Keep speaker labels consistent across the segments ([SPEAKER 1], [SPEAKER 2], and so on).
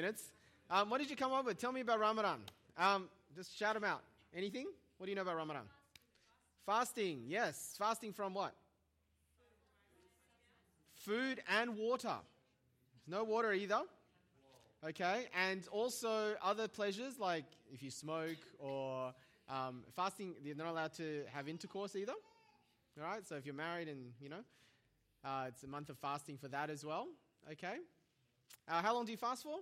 [SPEAKER 1] minutes. Um, what did you come up with? Tell me about Ramadan. Um, just shout them out. Anything? What do you know about Ramadan? Fasting, yes. Fasting from what? Food and water. There's no water either. Okay, and also other pleasures like if you smoke or um, fasting, you're not allowed to have intercourse either. All right, so if you're married and you know, uh, it's a month of fasting for that as well. Okay, uh, how long do you fast for?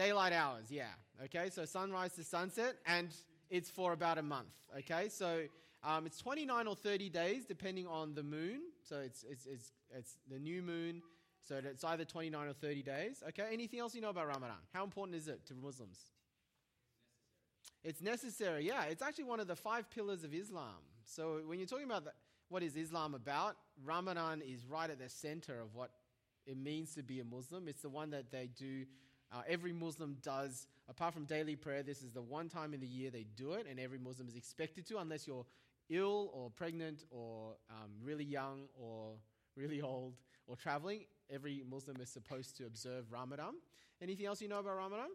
[SPEAKER 1] Daylight hours, yeah. Okay, so sunrise to sunset, and it's for about a month. Okay, so um, it's 29 or 30 days depending on the moon. So it's, it's, it's, it's the new moon. So it's either 29 or 30 days. Okay, anything else you know about Ramadan? How important is it to Muslims? It's necessary, yeah. It's actually one of the five pillars of Islam. So when you're talking about the, what is Islam about, Ramadan is right at the center of what it means to be a Muslim. It's the one that they do uh, every Muslim does, apart from daily prayer, this is the one time in the year they do it, and every Muslim is expected to, unless you're ill or pregnant or um, really young or really old or traveling. Every Muslim is supposed to observe Ramadan. Anything else you know about Ramadan?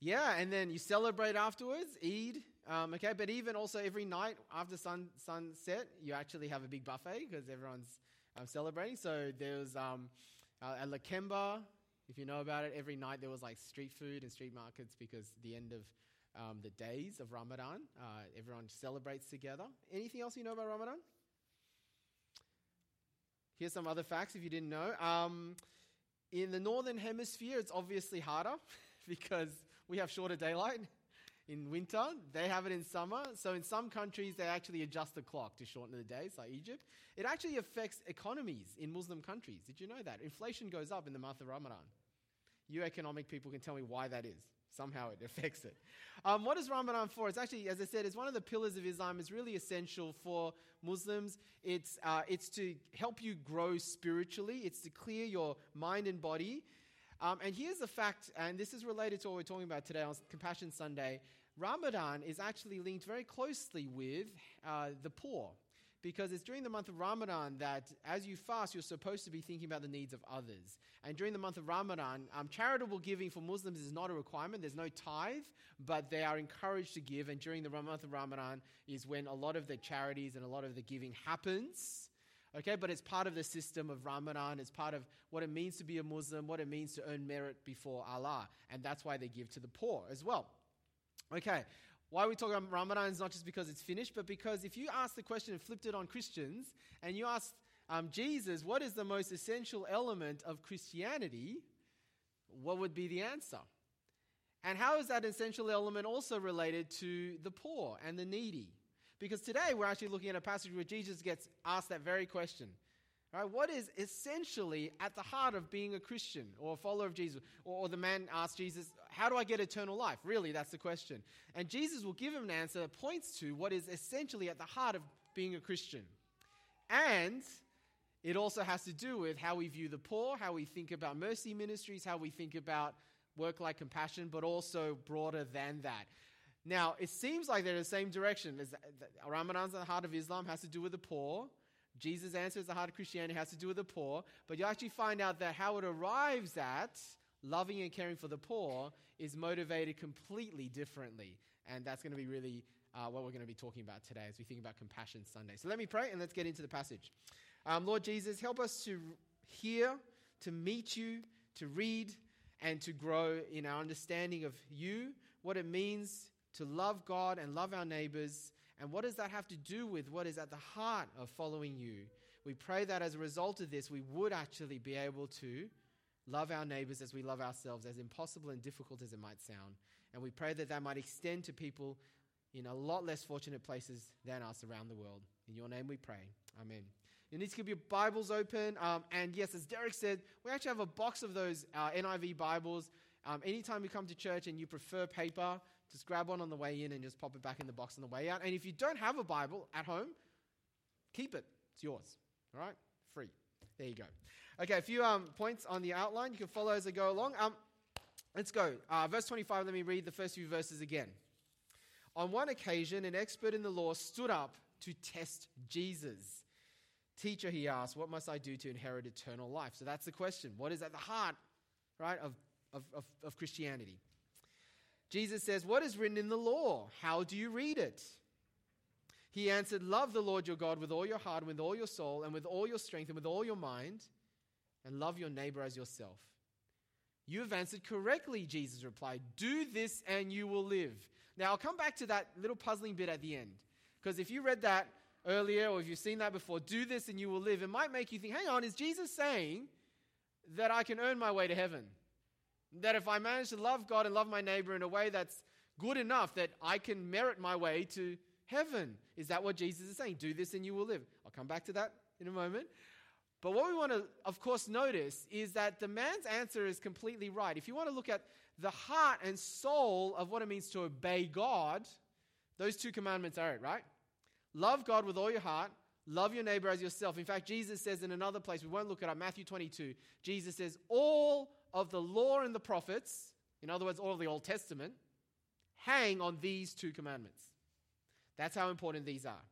[SPEAKER 1] Yeah, and then you celebrate afterwards, Eid. Um, okay, but even also every night after sun sunset, you actually have a big buffet because everyone's um, celebrating. So there's um, uh, at Lakemba, if you know about it, every night there was like street food and street markets because the end of um, the days of Ramadan, uh, everyone celebrates together. Anything else you know about Ramadan? Here's some other facts if you didn't know. Um, in the northern hemisphere, it's obviously harder because we have shorter daylight in winter. They have it in summer. So in some countries, they actually adjust the clock to shorten the days, like Egypt. It actually affects economies in Muslim countries. Did you know that? Inflation goes up in the month of Ramadan. You economic people can tell me why that is. Somehow it affects it. Um, what is Ramadan for? It's actually, as I said, it's one of the pillars of Islam. It's really essential for Muslims. It's, uh, it's to help you grow spiritually, it's to clear your mind and body. Um, and here's the fact, and this is related to what we're talking about today on Compassion Sunday. Ramadan is actually linked very closely with uh, the poor because it's during the month of Ramadan that, as you fast, you're supposed to be thinking about the needs of others. And during the month of Ramadan, um, charitable giving for Muslims is not a requirement. There's no tithe, but they are encouraged to give. And during the month of Ramadan is when a lot of the charities and a lot of the giving happens. Okay, but it's part of the system of Ramadan. It's part of what it means to be a Muslim, what it means to earn merit before Allah. And that's why they give to the poor as well. Okay, why we talking about Ramadan is not just because it's finished, but because if you ask the question and flipped it on Christians, and you asked um, Jesus, what is the most essential element of Christianity? What would be the answer? And how is that essential element also related to the poor and the needy? Because today we're actually looking at a passage where Jesus gets asked that very question. Right? What is essentially at the heart of being a Christian or a follower of Jesus? Or, or, the man asks Jesus, How do I get eternal life? Really, that's the question. And Jesus will give him an answer that points to what is essentially at the heart of being a Christian. And it also has to do with how we view the poor, how we think about mercy ministries, how we think about work like compassion, but also broader than that. Now, it seems like they're in the same direction. Ramadan's at the heart of Islam, has to do with the poor. Jesus' answers the heart of Christianity, has to do with the poor. But you actually find out that how it arrives at loving and caring for the poor is motivated completely differently. And that's going to be really uh, what we're going to be talking about today as we think about Compassion Sunday. So let me pray and let's get into the passage. Um, Lord Jesus, help us to hear, to meet you, to read, and to grow in our understanding of you, what it means to love God and love our neighbors. And what does that have to do with what is at the heart of following you? We pray that as a result of this, we would actually be able to love our neighbors as we love ourselves, as impossible and difficult as it might sound. And we pray that that might extend to people in a lot less fortunate places than us around the world. In your name we pray. Amen. You need to keep your Bibles open. Um, and yes, as Derek said, we actually have a box of those uh, NIV Bibles. Um, anytime you come to church and you prefer paper, just grab one on the way in and just pop it back in the box on the way out. And if you don't have a Bible at home, keep it. It's yours. All right? Free. There you go. Okay, a few um, points on the outline. You can follow as I go along. Um, let's go. Uh, verse 25, let me read the first few verses again. On one occasion, an expert in the law stood up to test Jesus. Teacher, he asked, what must I do to inherit eternal life? So that's the question. What is at the heart, right, of, of, of, of Christianity? Jesus says, What is written in the law? How do you read it? He answered, Love the Lord your God with all your heart, and with all your soul, and with all your strength, and with all your mind, and love your neighbor as yourself. You have answered correctly, Jesus replied. Do this and you will live. Now, I'll come back to that little puzzling bit at the end. Because if you read that earlier or if you've seen that before, do this and you will live, it might make you think, hang on, is Jesus saying that I can earn my way to heaven? That if I manage to love God and love my neighbor in a way that's good enough that I can merit my way to heaven? Is that what Jesus is saying? Do this and you will live. I'll come back to that in a moment. But what we want to, of course, notice is that the man's answer is completely right. If you want to look at the heart and soul of what it means to obey God, those two commandments are it, right? Love God with all your heart, love your neighbor as yourself. In fact, Jesus says in another place, we won't look at up, Matthew 22, Jesus says, All of the law and the prophets, in other words, all of the Old Testament, hang on these two commandments. That's how important these are.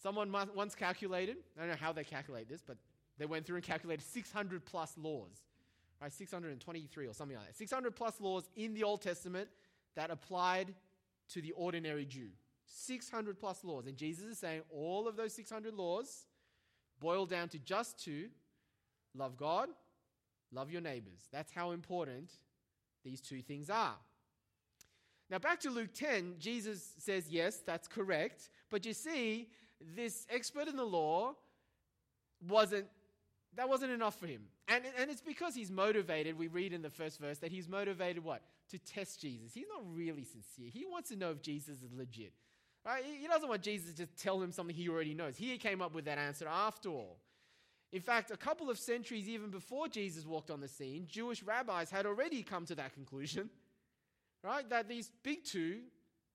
[SPEAKER 1] Someone once calculated, I don't know how they calculate this, but they went through and calculated 600 plus laws, right? 623 or something like that. 600 plus laws in the Old Testament that applied to the ordinary Jew. 600 plus laws. And Jesus is saying all of those 600 laws boil down to just two love God, love your neighbors. That's how important these two things are. Now, back to Luke 10, Jesus says, yes, that's correct. But you see, this expert in the law wasn't that wasn't enough for him. And, and it's because he's motivated. We read in the first verse that he's motivated what? To test Jesus. He's not really sincere. He wants to know if Jesus is legit. Right? He doesn't want Jesus to tell him something he already knows. He came up with that answer after all. In fact, a couple of centuries even before Jesus walked on the scene, Jewish rabbis had already come to that conclusion. Right? That these big two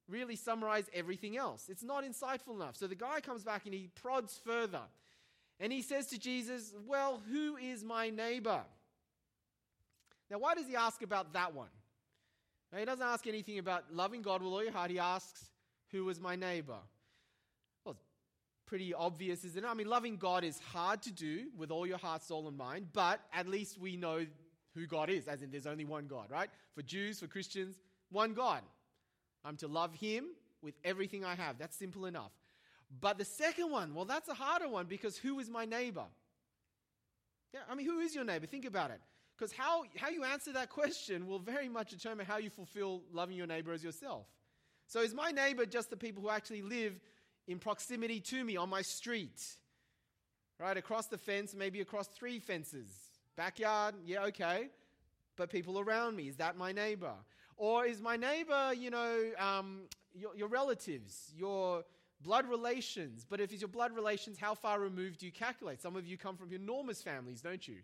[SPEAKER 1] really summarize everything else. It's not insightful enough. So the guy comes back and he prods further. And he says to Jesus, Well, who is my neighbor? Now, why does he ask about that one? Now, he doesn't ask anything about loving God with all your heart. He asks, Who is my neighbor? Pretty obvious, isn't it? I mean, loving God is hard to do with all your heart, soul, and mind, but at least we know who God is, as in there's only one God, right? For Jews, for Christians, one God. I'm to love him with everything I have. That's simple enough. But the second one, well, that's a harder one because who is my neighbor? Yeah, I mean, who is your neighbor? Think about it. Because how, how you answer that question will very much determine how you fulfill loving your neighbor as yourself. So, is my neighbor just the people who actually live in proximity to me on my street? Right? Across the fence, maybe across three fences. Backyard, yeah, okay. But people around me, is that my neighbor? Or is my neighbor, you know, um, your, your relatives, your blood relations? But if it's your blood relations, how far removed do you calculate? Some of you come from enormous families, don't you?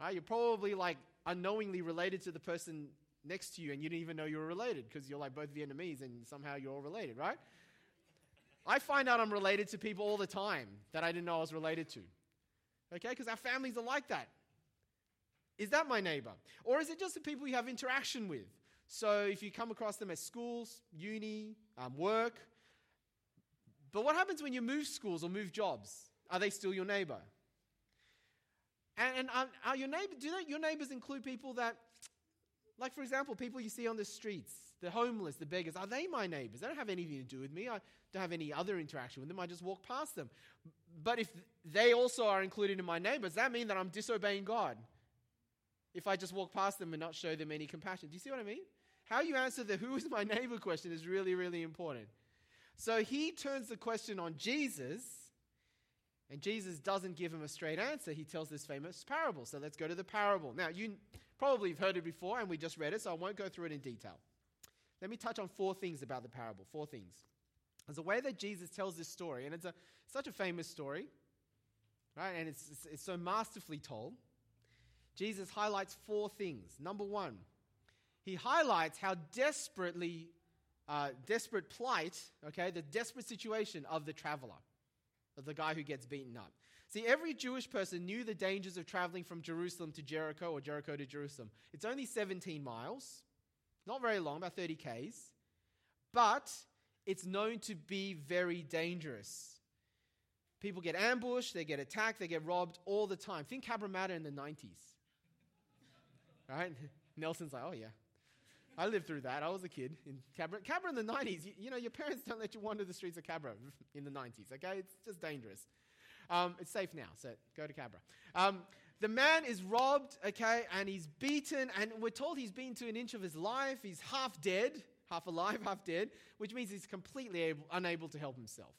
[SPEAKER 1] Right? You're probably like unknowingly related to the person next to you and you didn't even know you were related because you're like both Vietnamese and somehow you're all related, right? I find out I'm related to people all the time that I didn't know I was related to. Okay? Because our families are like that. Is that my neighbor? Or is it just the people you have interaction with? So if you come across them at schools, uni, um, work, but what happens when you move schools or move jobs? Are they still your neighbor? And, and are, are, your neighbor, do they, your neighbors include people that, like for example, people you see on the streets, the homeless, the beggars, are they my neighbors? They don't have anything to do with me. I don't have any other interaction with them. I just walk past them. But if they also are included in my neighbors, that mean that I'm disobeying God? If I just walk past them and not show them any compassion. Do you see what I mean? How you answer the who is my neighbor question is really, really important. So he turns the question on Jesus, and Jesus doesn't give him a straight answer. He tells this famous parable. So let's go to the parable. Now, you probably have heard it before, and we just read it, so I won't go through it in detail. Let me touch on four things about the parable. Four things. There's a way that Jesus tells this story, and it's a, such a famous story, right? And it's, it's, it's so masterfully told. Jesus highlights four things. Number one, he highlights how desperately, uh, desperate plight, okay, the desperate situation of the traveler, of the guy who gets beaten up. See, every Jewish person knew the dangers of traveling from Jerusalem to Jericho or Jericho to Jerusalem. It's only 17 miles, not very long, about 30 Ks, but it's known to be very dangerous. People get ambushed, they get attacked, they get robbed all the time. Think Cabramatta in the 90s. Right? Nelson's like, oh yeah. I lived through that. I was a kid in Cabra. Cabra in the 90s, you, you know, your parents don't let you wander the streets of Cabra in the 90s, okay? It's just dangerous. Um, it's safe now, so go to Cabra. Um, the man is robbed, okay, and he's beaten, and we're told he's been to an inch of his life. He's half dead, half alive, half dead, which means he's completely able, unable to help himself.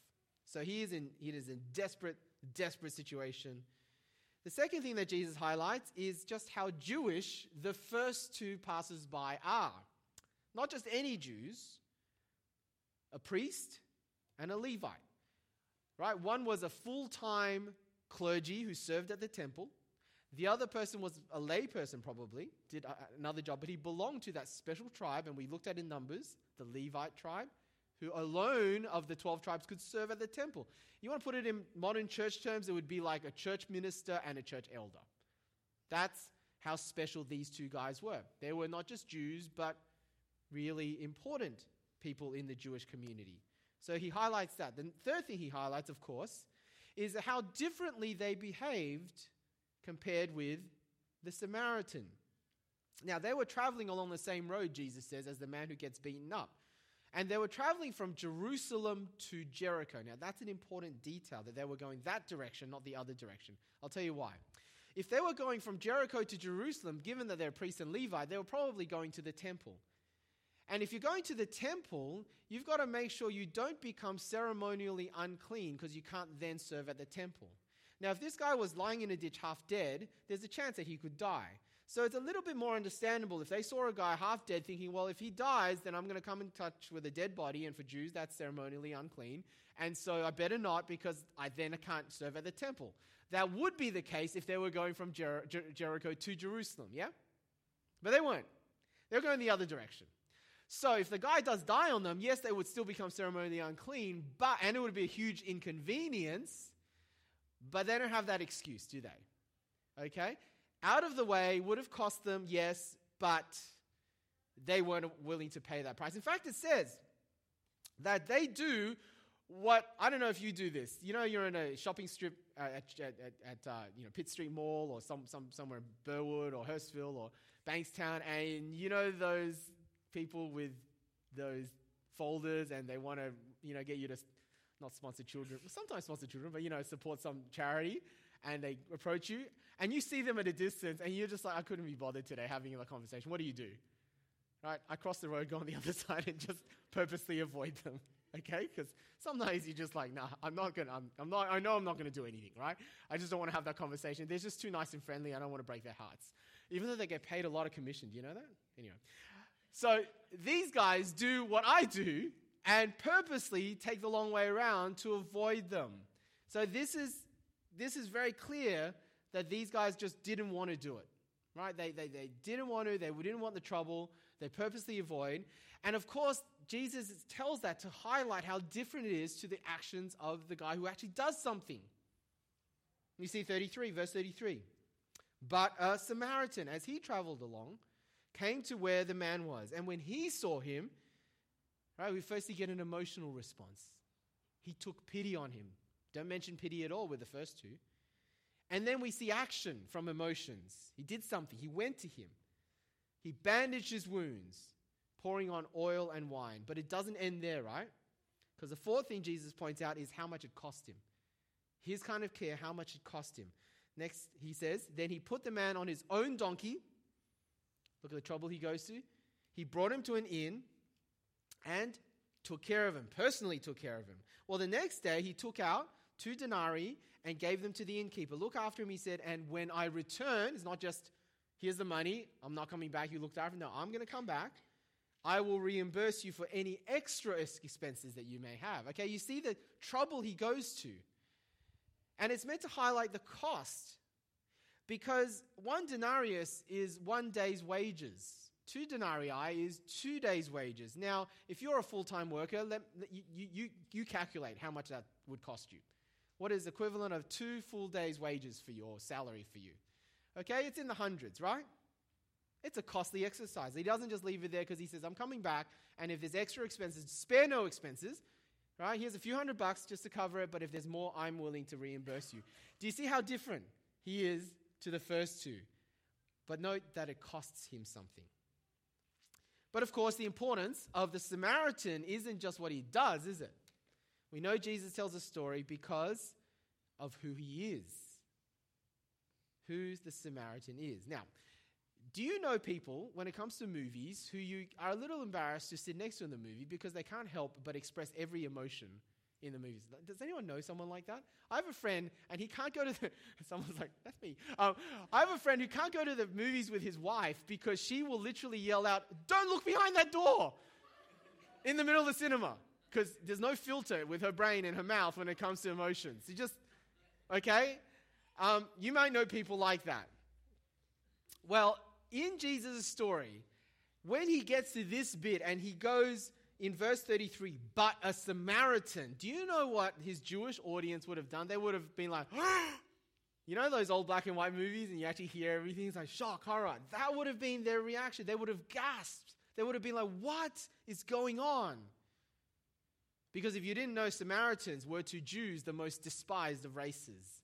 [SPEAKER 1] So he is in he is in desperate, desperate situation. The second thing that Jesus highlights is just how Jewish the first two passers-by are. Not just any Jews, a priest and a Levite. Right? One was a full-time clergy who served at the temple. The other person was a lay person, probably, did another job, but he belonged to that special tribe, and we looked at in Numbers, the Levite tribe, who alone of the 12 tribes could serve at the temple. You want to put it in modern church terms, it would be like a church minister and a church elder. That's how special these two guys were. They were not just Jews, but really important people in the Jewish community. So he highlights that. The third thing he highlights, of course, is how differently they behaved compared with the Samaritan. Now, they were traveling along the same road, Jesus says, as the man who gets beaten up. And they were traveling from Jerusalem to Jericho. Now, that's an important detail that they were going that direction, not the other direction. I'll tell you why. If they were going from Jericho to Jerusalem, given that they're priests and Levi, they were probably going to the temple. And if you're going to the temple, you've got to make sure you don't become ceremonially unclean because you can't then serve at the temple. Now, if this guy was lying in a ditch half dead, there's a chance that he could die. So it's a little bit more understandable if they saw a guy half dead thinking, well, if he dies, then I'm going to come in touch with a dead body, and for Jews, that's ceremonially unclean. And so I better not because I then can't serve at the temple. That would be the case if they were going from Jer- Jer- Jericho to Jerusalem, yeah? But they weren't. They were going the other direction. So if the guy does die on them, yes, they would still become ceremonially unclean, but and it would be a huge inconvenience, but they don't have that excuse, do they? Okay? Out of the way would have cost them, yes, but they weren't willing to pay that price. In fact, it says that they do what I don't know if you do this. You know, you're in a shopping strip uh, at, at, at uh, you know Pitt Street Mall or some, some somewhere in Burwood or Hurstville or Bankstown, and you know those people with those folders, and they want to you know get you to not sponsor children, sometimes sponsor children, but you know support some charity, and they approach you, and you see them at a distance, and you're just like, I couldn't be bothered today having a conversation. What do you do? Right? I cross the road, go on the other side, and just purposely avoid them. Okay? Because sometimes you're just like, nah, I'm not gonna, I'm, I'm not, I know I'm not gonna do anything, right? I just don't want to have that conversation. They're just too nice and friendly. I don't want to break their hearts. Even though they get paid a lot of commission. Do you know that? Anyway. So these guys do what I do and purposely take the long way around to avoid them. So this is this is very clear that these guys just didn't want to do it. Right? They, they, they didn't want to, they didn't want the trouble, they purposely avoid. And of course, Jesus tells that to highlight how different it is to the actions of the guy who actually does something. You see 33, verse 33. But a Samaritan, as he traveled along, came to where the man was. And when he saw him, right, we firstly get an emotional response. He took pity on him. Don't mention pity at all with the first two. And then we see action from emotions. He did something, he went to him, he bandaged his wounds, pouring on oil and wine. But it doesn't end there, right? Because the fourth thing Jesus points out is how much it cost him. His kind of care, how much it cost him. Next, he says, Then he put the man on his own donkey. Look at the trouble he goes to. He brought him to an inn and took care of him, personally took care of him. Well, the next day he took out two denarii and gave them to the innkeeper. Look after him, he said, and when I return, it's not just, here's the money, I'm not coming back, you looked after him. No, I'm going to come back. I will reimburse you for any extra expenses that you may have. Okay, you see the trouble he goes to. And it's meant to highlight the cost because one denarius is one day's wages. Two denarii is two days' wages. Now, if you're a full time worker, let, you, you, you calculate how much that would cost you what is equivalent of two full days' wages for your salary for you. Okay, it's in the hundreds, right? It's a costly exercise. He doesn't just leave it there because he says, I'm coming back, and if there's extra expenses, spare no expenses, Right? Here's a few hundred bucks just to cover it, but if there's more, I'm willing to reimburse you. Do you see how different he is to the first two? But note that it costs him something. But of course, the importance of the Samaritan isn't just what he does, is it? We know Jesus tells a story because of who he is. Who the Samaritan is. Now, do you know people, when it comes to movies, who you are a little embarrassed to sit next to in the movie because they can't help but express every emotion in the movies? Does anyone know someone like that? I have a friend, and he can't go to the. Someone's like, that's me. Um, I have a friend who can't go to the movies with his wife because she will literally yell out, Don't look behind that door! in the middle of the cinema. Because there's no filter with her brain and her mouth when it comes to emotions. You just, okay? Um, you might know people like that. Well, in Jesus' story, when he gets to this bit and he goes in verse 33, but a Samaritan, do you know what his Jewish audience would have done? They would have been like, you know those old black and white movies and you actually hear everything? It's like shock, horror. That would have been their reaction. They would have gasped. They would have been like, what is going on? Because if you didn't know, Samaritans were to Jews the most despised of races.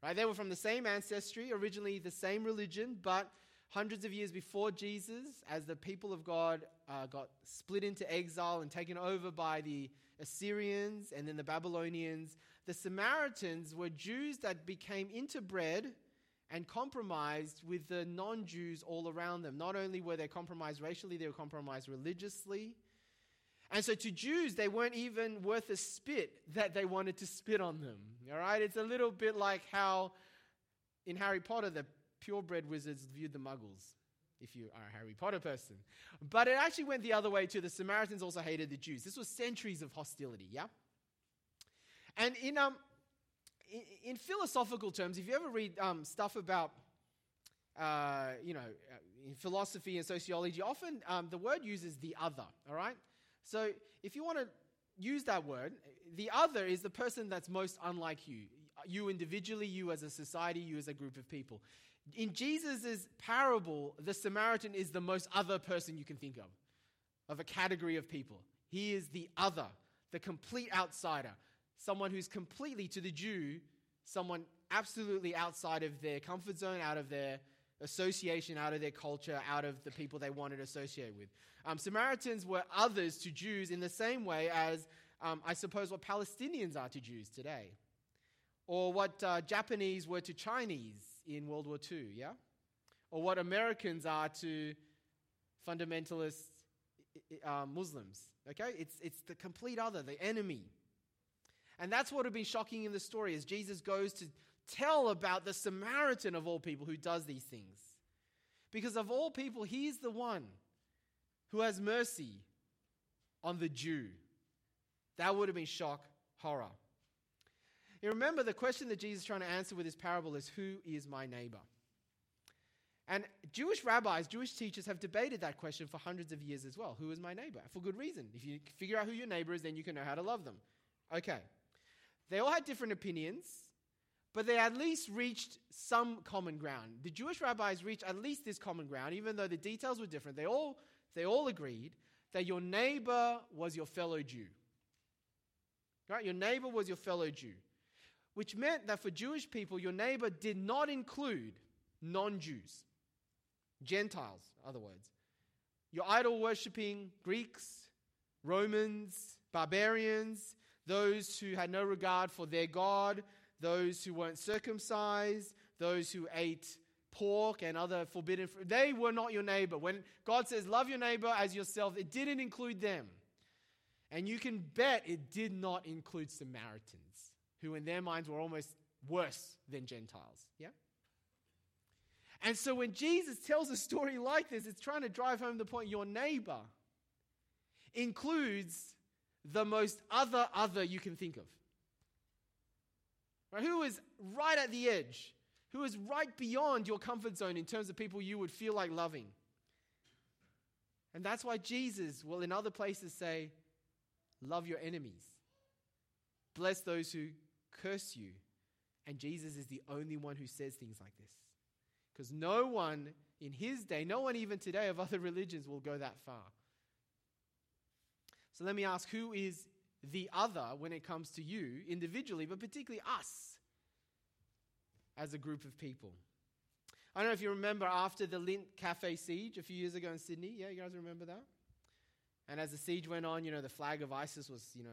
[SPEAKER 1] Right? They were from the same ancestry, originally the same religion, but hundreds of years before Jesus, as the people of God uh, got split into exile and taken over by the Assyrians and then the Babylonians, the Samaritans were Jews that became interbred and compromised with the non Jews all around them. Not only were they compromised racially, they were compromised religiously. And so to Jews, they weren't even worth a spit that they wanted to spit on them. All right? It's a little bit like how in Harry Potter, the purebred wizards viewed the muggles, if you are a Harry Potter person. But it actually went the other way too. The Samaritans also hated the Jews. This was centuries of hostility, yeah? And in, um, in, in philosophical terms, if you ever read um, stuff about, uh, you know, uh, in philosophy and sociology, often um, the word uses the other, all right? So if you want to use that word, the other is the person that's most unlike you. You individually, you as a society, you as a group of people. In Jesus' parable, the Samaritan is the most other person you can think of, of a category of people. He is the other, the complete outsider, someone who's completely, to the Jew, someone absolutely outside of their comfort zone, out of their association, out of their culture, out of the people they wanted to associate with. Um, Samaritans were others to Jews in the same way as, um, I suppose, what Palestinians are to Jews today, or what uh, Japanese were to Chinese in World War II, yeah? Or what Americans are to fundamentalist uh, Muslims, okay? It's, it's the complete other, the enemy. And that's what would be shocking in the story as Jesus goes to tell about the Samaritan of all people who does these things. Because of all people, he's the one who has mercy on the Jew. That would have been shock, horror. You remember the question that Jesus is trying to answer with this parable is Who is my neighbor? And Jewish rabbis, Jewish teachers have debated that question for hundreds of years as well. Who is my neighbor? For good reason. If you figure out who your neighbor is, then you can know how to love them. Okay. They all had different opinions, but they at least reached some common ground. The Jewish rabbis reached at least this common ground, even though the details were different. They all they all agreed that your neighbor was your fellow Jew. Right? Your neighbor was your fellow Jew. Which meant that for Jewish people, your neighbor did not include non Jews, Gentiles, other words. Your idol worshipping Greeks, Romans, barbarians, those who had no regard for their God, those who weren't circumcised, those who ate pork and other forbidden fruit. They were not your neighbor. When God says, love your neighbor as yourself, it didn't include them. And you can bet it did not include Samaritans, who in their minds were almost worse than Gentiles. Yeah? And so when Jesus tells a story like this, it's trying to drive home the point your neighbor includes the most other other you can think of. Right? Who is right at the edge who is right beyond your comfort zone in terms of people you would feel like loving. And that's why Jesus will, in other places, say, Love your enemies, bless those who curse you. And Jesus is the only one who says things like this. Because no one in his day, no one even today of other religions will go that far. So let me ask who is the other when it comes to you individually, but particularly us as a group of people. I don't know if you remember after the Lindt Cafe siege a few years ago in Sydney. Yeah, you guys remember that? And as the siege went on, you know, the flag of ISIS was, you know,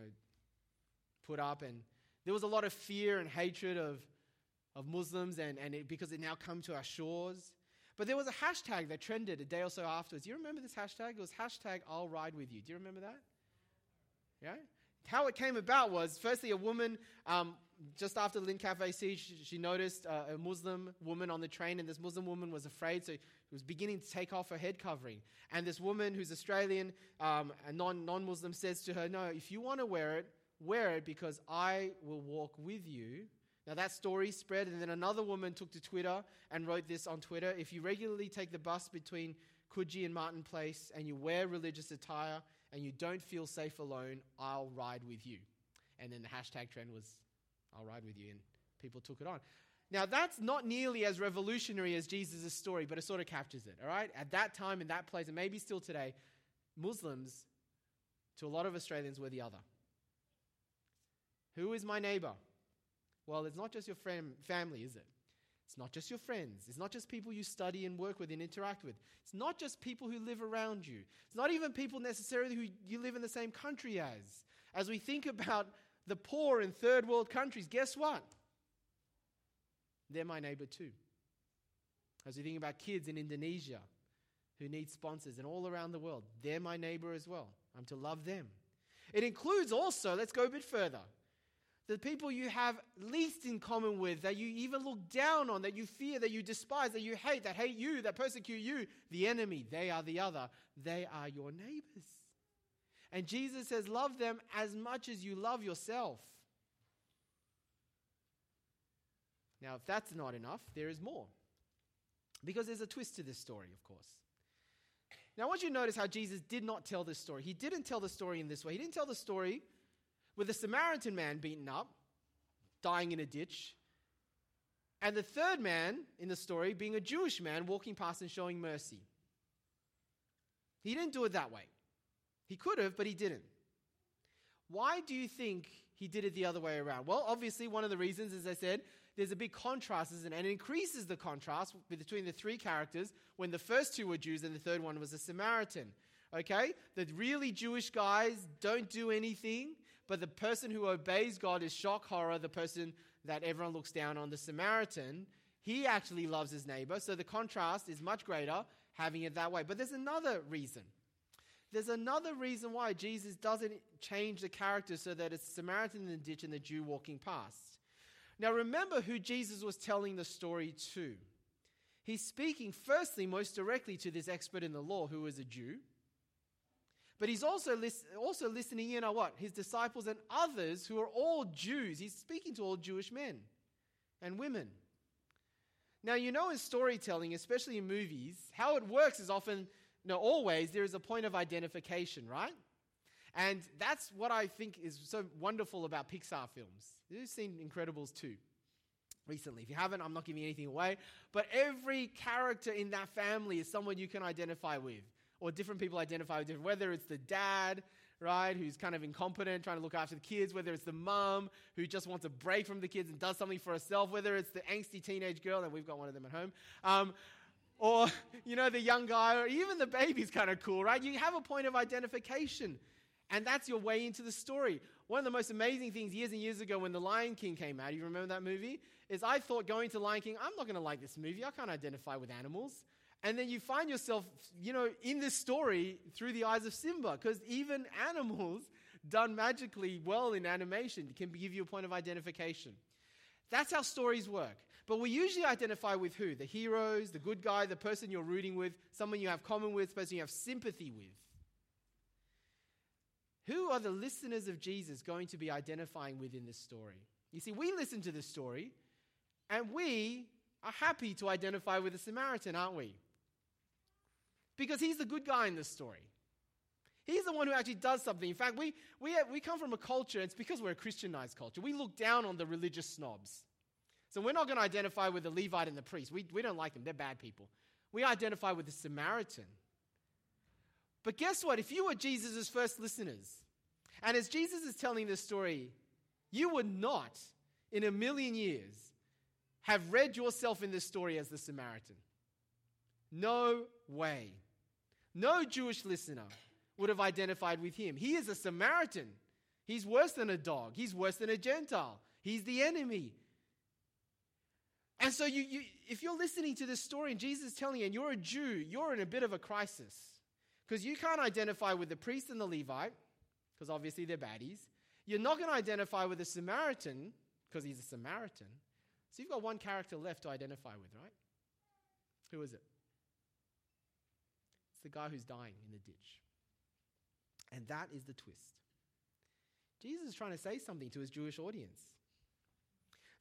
[SPEAKER 1] put up, and there was a lot of fear and hatred of, of Muslims, and, and it, because it now come to our shores. But there was a hashtag that trended a day or so afterwards. Do you remember this hashtag? It was hashtag I'll ride with you. Do you remember that? Yeah? How it came about was firstly, a woman, um, just after the Lindt Cafe siege, she, she noticed uh, a Muslim woman on the train, and this Muslim woman was afraid, so she was beginning to take off her head covering. And this woman, who's Australian, um, a non Muslim, says to her, No, if you want to wear it, wear it because I will walk with you. Now that story spread, and then another woman took to Twitter and wrote this on Twitter If you regularly take the bus between Coogee and Martin Place and you wear religious attire and you don't feel safe alone, I'll ride with you. And then the hashtag trend was, I'll ride with you. And people took it on. Now, that's not nearly as revolutionary as Jesus' story, but it sort of captures it, all right? At that time, in that place, and maybe still today, Muslims, to a lot of Australians, were the other. Who is my neighbor? Well, it's not just your friend, family, is it? It's not just your friends. It's not just people you study and work with and interact with. It's not just people who live around you. It's not even people necessarily who you live in the same country as. As we think about the poor in third world countries, guess what? They're my neighbor too. As we think about kids in Indonesia who need sponsors and all around the world, they're my neighbor as well. I'm to love them. It includes also, let's go a bit further, the people you have least in common with, that you even look down on, that you fear, that you despise, that you hate, that hate you, that persecute you, the enemy, they are the other. They are your neighbors. And Jesus says, Love them as much as you love yourself. Now, if that's not enough, there is more. Because there's a twist to this story, of course. Now, I want you to notice how Jesus did not tell this story. He didn't tell the story in this way. He didn't tell the story with a Samaritan man beaten up, dying in a ditch, and the third man in the story being a Jewish man walking past and showing mercy. He didn't do it that way. He could have, but he didn't. Why do you think he did it the other way around? Well, obviously, one of the reasons, as I said, there's a big contrast, and it increases the contrast between the three characters when the first two were Jews and the third one was a Samaritan. Okay? The really Jewish guys don't do anything. But the person who obeys God is shock horror, the person that everyone looks down on, the Samaritan. He actually loves his neighbor. So the contrast is much greater having it that way. But there's another reason. There's another reason why Jesus doesn't change the character so that it's Samaritan in the ditch and the Jew walking past. Now remember who Jesus was telling the story to. He's speaking firstly most directly to this expert in the law who was a Jew. But he's also, lis- also listening in on what? His disciples and others who are all Jews. He's speaking to all Jewish men and women. Now, you know, in storytelling, especially in movies, how it works is often, no, always, there is a point of identification, right? And that's what I think is so wonderful about Pixar films. You've seen Incredibles 2 recently. If you haven't, I'm not giving anything away. But every character in that family is someone you can identify with or different people identify with different, whether it's the dad, right, who's kind of incompetent, trying to look after the kids, whether it's the mum who just wants a break from the kids and does something for herself, whether it's the angsty teenage girl, and we've got one of them at home, um, or, you know, the young guy, or even the baby's kind of cool, right? You have a point of identification, and that's your way into the story. One of the most amazing things years and years ago when The Lion King came out, you remember that movie? Is I thought going to Lion King, I'm not going to like this movie. I can't identify with animals. And then you find yourself, you know, in this story through the eyes of Simba, because even animals done magically well in animation can give you a point of identification. That's how stories work. But we usually identify with who? The heroes, the good guy, the person you're rooting with, someone you have common with, person you have sympathy with. Who are the listeners of Jesus going to be identifying with in this story? You see, we listen to this story and we are happy to identify with the Samaritan, aren't we? Because he's the good guy in this story. He's the one who actually does something. In fact, we, we, uh, we come from a culture, it's because we're a Christianized culture. We look down on the religious snobs. So we're not going to identify with the Levite and the priest. We, we don't like them, they're bad people. We identify with the Samaritan. But guess what? If you were Jesus' first listeners, And as Jesus is telling this story, you would not, in a million years, have read yourself in this story as the Samaritan. No way. No Jewish listener would have identified with him. He is a Samaritan. He's worse than a dog. He's worse than a Gentile. He's the enemy. And so, you, you, if you're listening to this story and Jesus is telling you, and you're a Jew, you're in a bit of a crisis. Because you can't identify with the priest and the Levite, because obviously they're baddies. You're not going to identify with the Samaritan, because he's a Samaritan. So you've got one character left to identify with, right? Who is it? It's the guy who's dying in the ditch. And that is the twist. Jesus is trying to say something to his Jewish audience.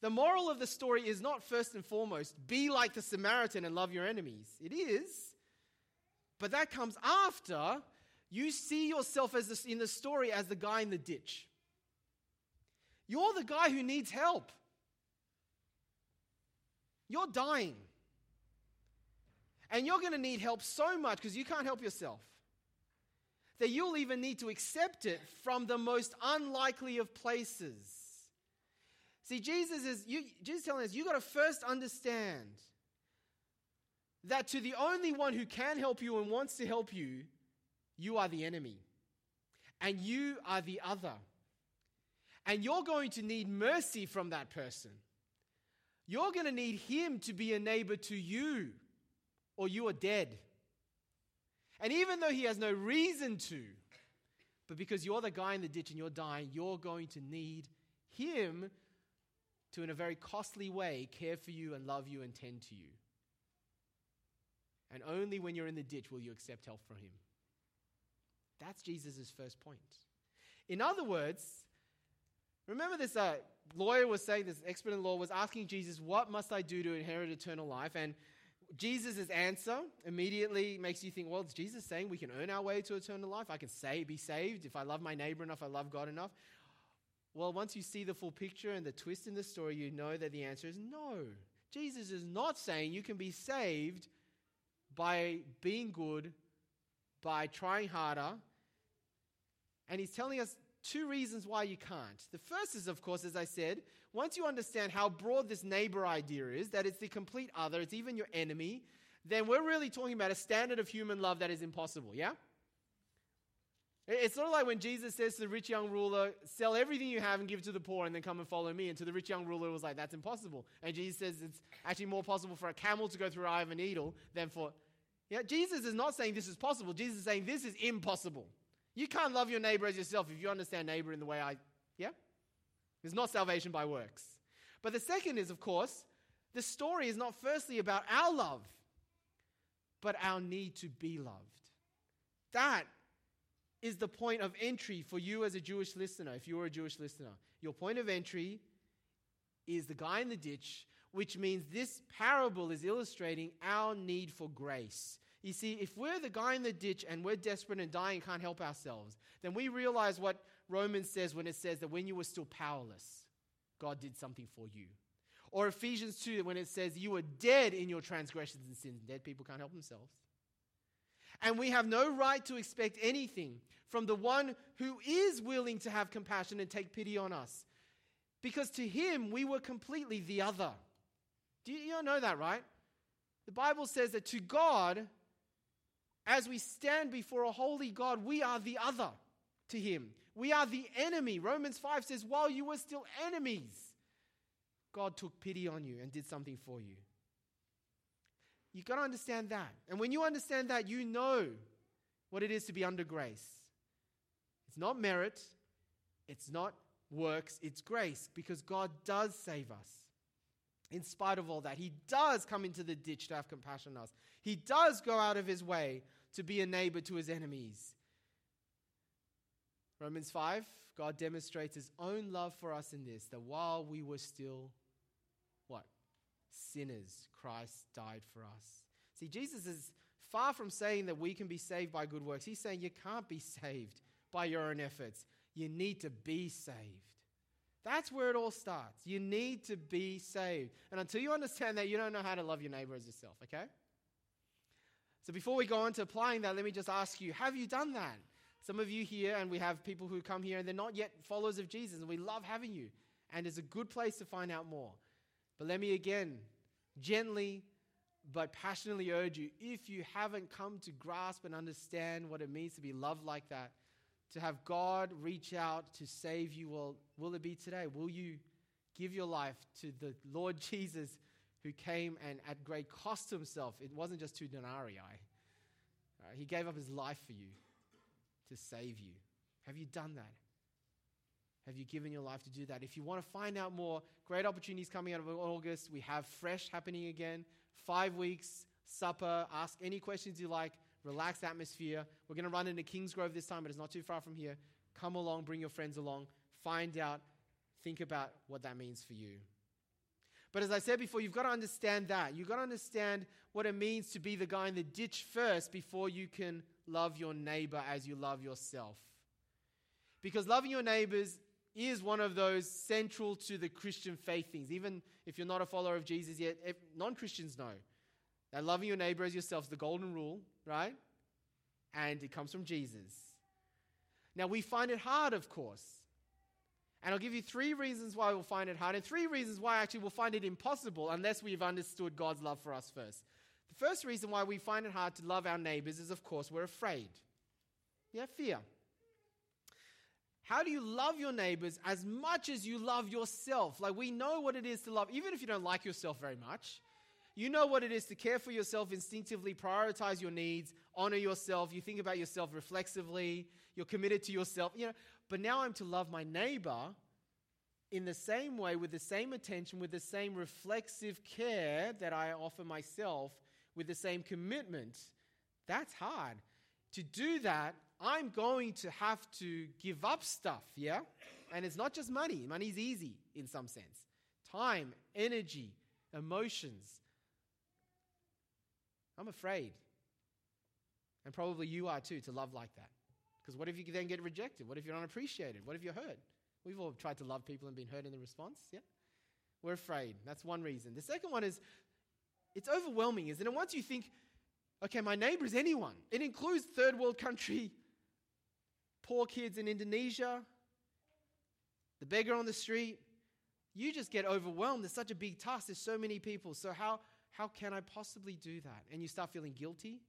[SPEAKER 1] The moral of the story is not first and foremost, be like the Samaritan and love your enemies. It is, but that comes after you see yourself as in the story as the guy in the ditch. You're the guy who needs help. You're dying. And you're going to need help so much because you can't help yourself that you'll even need to accept it from the most unlikely of places. See, Jesus is you, Jesus is telling us you got to first understand that to the only one who can help you and wants to help you, you are the enemy. And you are the other. And you're going to need mercy from that person. You're going to need him to be a neighbor to you, or you are dead. And even though he has no reason to, but because you're the guy in the ditch and you're dying, you're going to need him to, in a very costly way, care for you and love you and tend to you. And only when you're in the ditch will you accept help from him. That's Jesus' first point. In other words, remember this uh, lawyer was saying, this expert in law was asking Jesus, What must I do to inherit eternal life? And Jesus' answer immediately makes you think, well, is Jesus saying we can earn our way to eternal life? I can say, be saved if I love my neighbor enough, I love God enough. Well, once you see the full picture and the twist in the story, you know that the answer is no. Jesus is not saying you can be saved by being good, by trying harder. And he's telling us two reasons why you can't. The first is, of course, as I said, once you understand how broad this neighbor idea is, that it's the complete other, it's even your enemy, then we're really talking about a standard of human love that is impossible, yeah? It's sort of like when Jesus says to the rich young ruler, Sell everything you have and give it to the poor and then come and follow me. And to the rich young ruler, was like, That's impossible. And Jesus says it's actually more possible for a camel to go through the eye of a needle than for. Yeah, Jesus is not saying this is possible. Jesus is saying this is impossible. You can't love your neighbor as yourself if you understand neighbor in the way I. Yeah? It's not salvation by works. But the second is, of course, the story is not firstly about our love, but our need to be loved. That is the point of entry for you as a Jewish listener, if you're a Jewish listener. Your point of entry is the guy in the ditch, which means this parable is illustrating our need for grace. You see, if we're the guy in the ditch and we're desperate and dying can't help ourselves, then we realize what Romans says when it says that when you were still powerless, God did something for you. Or Ephesians 2, when it says you were dead in your transgressions and sins. Dead people can't help themselves. And we have no right to expect anything from the one who is willing to have compassion and take pity on us. Because to him, we were completely the other. Do you, you know that, right? The Bible says that to God, as we stand before a holy God, we are the other to him. We are the enemy. Romans 5 says, while you were still enemies, God took pity on you and did something for you. You've got to understand that. And when you understand that, you know what it is to be under grace. It's not merit, it's not works, it's grace because God does save us. In spite of all that, He does come into the ditch to have compassion on us. He does go out of His way to be a neighbor to His enemies. Romans 5 God demonstrates His own love for us in this that while we were still what? Sinners, Christ died for us. See, Jesus is far from saying that we can be saved by good works. He's saying you can't be saved by your own efforts. You need to be saved. That's where it all starts. You need to be saved. And until you understand that, you don't know how to love your neighbor as yourself, okay? So before we go on to applying that, let me just ask you have you done that? Some of you here, and we have people who come here and they're not yet followers of Jesus, and we love having you. And it's a good place to find out more. But let me again gently but passionately urge you if you haven't come to grasp and understand what it means to be loved like that, to have God reach out to save you, well, will it be today? Will you give your life to the Lord Jesus who came and at great cost to himself? It wasn't just two denarii. Right? Uh, he gave up his life for you to save you. Have you done that? Have you given your life to do that? If you want to find out more, great opportunities coming out of August. We have Fresh happening again. Five weeks, supper, ask any questions you like, relaxed atmosphere. We're going to run into Kingsgrove this time, but it's not too far from here. Come along, bring your friends along, find out, think about what that means for you. But as I said before, you've got to understand that. You've got to understand what it means to be the guy in the ditch first before you can love your neighbor as you love yourself. Because loving your neighbors is one of those central to the Christian faith things. Even if you're not a follower of Jesus yet, non Christians know that loving your neighbor as yourself is the golden rule, right? And it comes from Jesus. Now, we find it hard, of course. And I'll give you three reasons why we'll find it hard, and three reasons why actually we'll find it impossible unless we've understood God's love for us first. The first reason why we find it hard to love our neighbors is, of course, we're afraid. Yeah, fear. How do you love your neighbors as much as you love yourself? Like, we know what it is to love, even if you don't like yourself very much. You know what it is to care for yourself instinctively, prioritize your needs, honor yourself. You think about yourself reflexively. You're committed to yourself. You know, but now I'm to love my neighbor in the same way, with the same attention, with the same reflexive care that I offer myself, with the same commitment. That's hard. To do that, I'm going to have to give up stuff, yeah? And it's not just money. Money's easy in some sense. Time, energy, emotions. I'm afraid. And probably you are too, to love like that. Because what if you then get rejected? What if you're unappreciated? What if you're hurt? We've all tried to love people and been hurt in the response, yeah? We're afraid. That's one reason. The second one is it's overwhelming, isn't it? Once you think, okay, my neighbor is anyone, it includes third world country poor kids in Indonesia, the beggar on the street. You just get overwhelmed. It's such a big task. There's so many people. So, how, how can I possibly do that? And you start feeling guilty.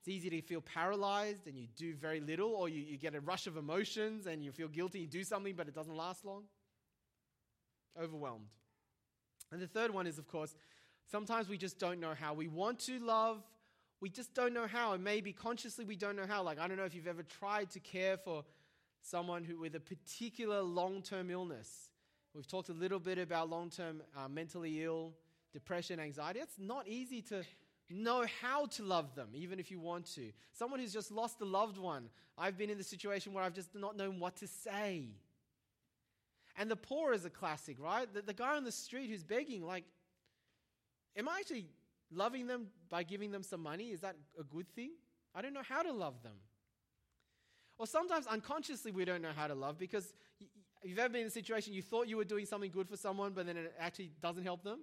[SPEAKER 1] It's easy to feel paralyzed and you do very little, or you, you get a rush of emotions and you feel guilty, you do something, but it doesn't last long. Overwhelmed. And the third one is, of course, sometimes we just don't know how. We want to love, we just don't know how. And maybe consciously we don't know how. Like, I don't know if you've ever tried to care for someone who with a particular long term illness. We've talked a little bit about long term uh, mentally ill, depression, anxiety. It's not easy to know how to love them, even if you want to. Someone who's just lost a loved one. I've been in the situation where I've just not known what to say. And the poor is a classic, right? The, the guy on the street who's begging, like, am I actually Loving them by giving them some money, is that a good thing? I don't know how to love them. Or sometimes unconsciously we don't know how to love because you've ever been in a situation you thought you were doing something good for someone, but then it actually doesn't help them.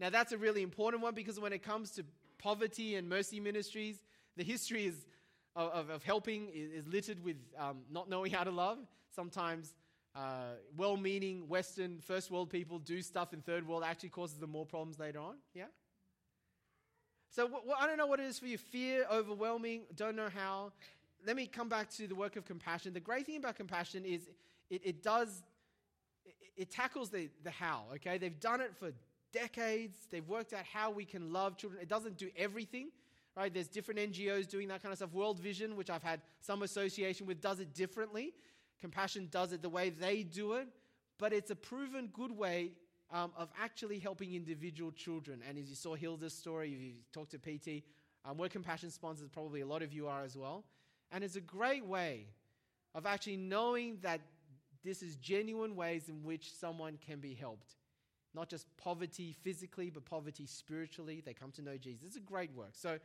[SPEAKER 1] Now, that's a really important one because when it comes to poverty and mercy ministries, the history is, of, of helping is, littered with um, not knowing how to love. Sometimes uh, well meaning Western, first world people do stuff in third world actually causes them more problems later on. Yeah? So I don't know what it is for you fear, overwhelming, don't know how. Let me come back to the work of compassion. The great thing about compassion is it, it does, it, it tackles the, the how, okay? They've done it for decades. They've worked out how we can love children. It doesn't do everything, right? There's different NGOs doing that kind of stuff. World Vision, which I've had some association with, does it differently. Compassion does it the way they do it, but it's a proven good way um, of actually helping individual children. And as you saw Hilda's story, if you talked to PT, um, we're compassion sponsors, probably a lot of you are as well. And it's a great way of actually knowing that this is genuine ways in which someone can be helped. Not just poverty physically, but poverty spiritually. They come to know Jesus. It's a great work. So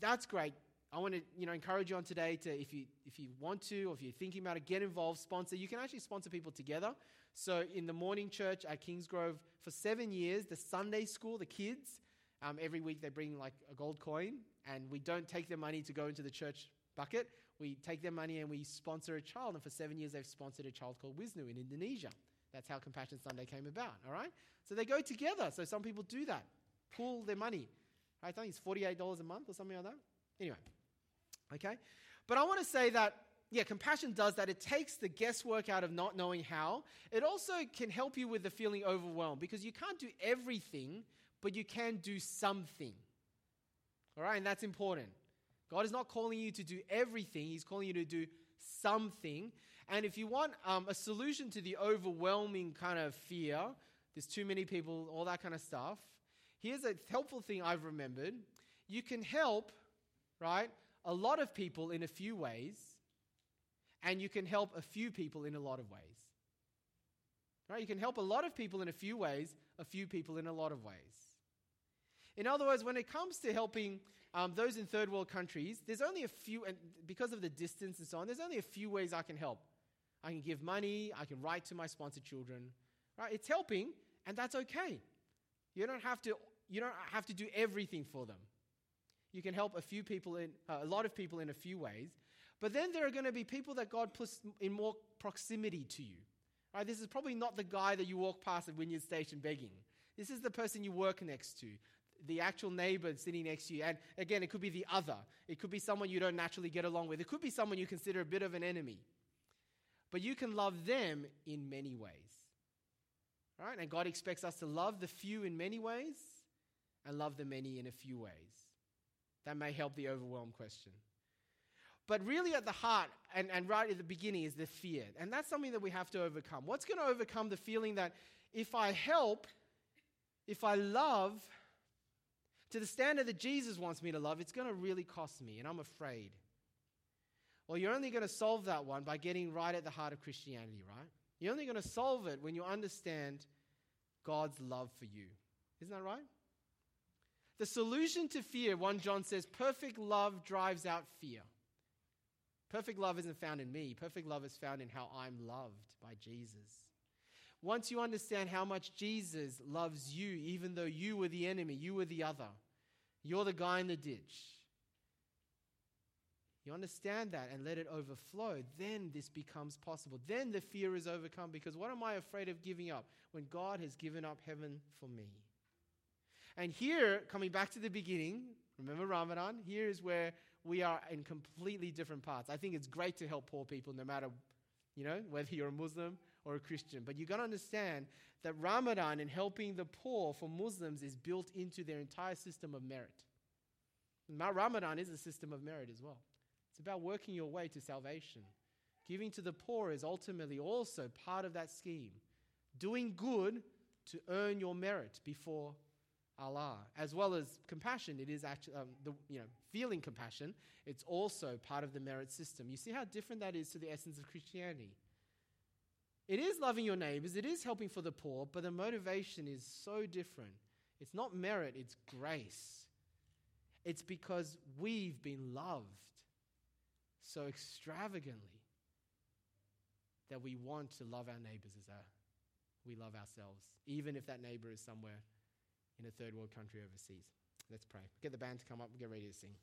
[SPEAKER 1] that's great. I want to you know, encourage you on today to, if you, if you want to, or if you're thinking about it, get involved, sponsor. You can actually sponsor people together. So in the morning church at Kingsgrove for seven years, the Sunday school, the kids, um, every week they bring like a gold coin, and we don't take their money to go into the church bucket. We take their money and we sponsor a child. And for seven years, they've sponsored a child called Wisnu in Indonesia. That's how Compassion Sunday came about, all right? So they go together. So some people do that, pool their money. I think it's $48 a month or something like that. Anyway, okay? But I want to say that, yeah, compassion does that. It takes the guesswork out of not knowing how. It also can help you with the feeling overwhelmed because you can't do everything, but you can do something. All right? And that's important. God is not calling you to do everything, He's calling you to do something. And if you want um, a solution to the overwhelming kind of fear, there's too many people, all that kind of stuff, here's a helpful thing I've remembered. You can help, right, a lot of people in a few ways, and you can help a few people in a lot of ways. Right? You can help a lot of people in a few ways, a few people in a lot of ways. In other words, when it comes to helping um, those in third world countries, there's only a few, and because of the distance and so on, there's only a few ways I can help. I can give money, I can write to my sponsored children. Right? It's helping, and that's okay. You don't have to, you don't have to do everything for them. You can help a few people in, uh, a lot of people in a few ways. But then there are going to be people that God puts in more proximity to you. Right? This is probably not the guy that you walk past at Wynyard Station begging. This is the person you work next to, the actual neighbor sitting next to you. And again, it could be the other. It could be someone you don't naturally get along with. It could be someone you consider a bit of an enemy. But you can love them in many ways. Right? And God expects us to love the few in many ways and love the many in a few ways. That may help the overwhelmed question. But really, at the heart and, and right at the beginning is the fear. And that's something that we have to overcome. What's going to overcome the feeling that if I help, if I love to the standard that Jesus wants me to love, it's going to really cost me, and I'm afraid. Well, you're only going to solve that one by getting right at the heart of Christianity, right? You're only going to solve it when you understand God's love for you. Isn't that right? The solution to fear, 1 John says, perfect love drives out fear. Perfect love isn't found in me, perfect love is found in how I'm loved by Jesus. Once you understand how much Jesus loves you, even though you were the enemy, you were the other, you're the guy in the ditch. You understand that and let it overflow, then this becomes possible. Then the fear is overcome because what am I afraid of giving up when God has given up heaven for me? And here, coming back to the beginning, remember Ramadan? Here is where we are in completely different parts. I think it's great to help poor people no matter, you know, whether you're a Muslim or a Christian. But you've got to understand that Ramadan and helping the poor for Muslims is built into their entire system of merit. Ramadan is a system of merit as well. It's about working your way to salvation. Giving to the poor is ultimately also part of that scheme. Doing good to earn your merit before Allah, as well as compassion. It is actually um, the you know feeling compassion. It's also part of the merit system. You see how different that is to the essence of Christianity. It is loving your neighbors. It is helping for the poor, but the motivation is so different. It's not merit. It's grace. It's because we've been loved so extravagantly that we want to love our neighbors as our, we love ourselves, even if that neighbor is somewhere in a third world country overseas. Let's pray. Get the band to come up get ready to sing.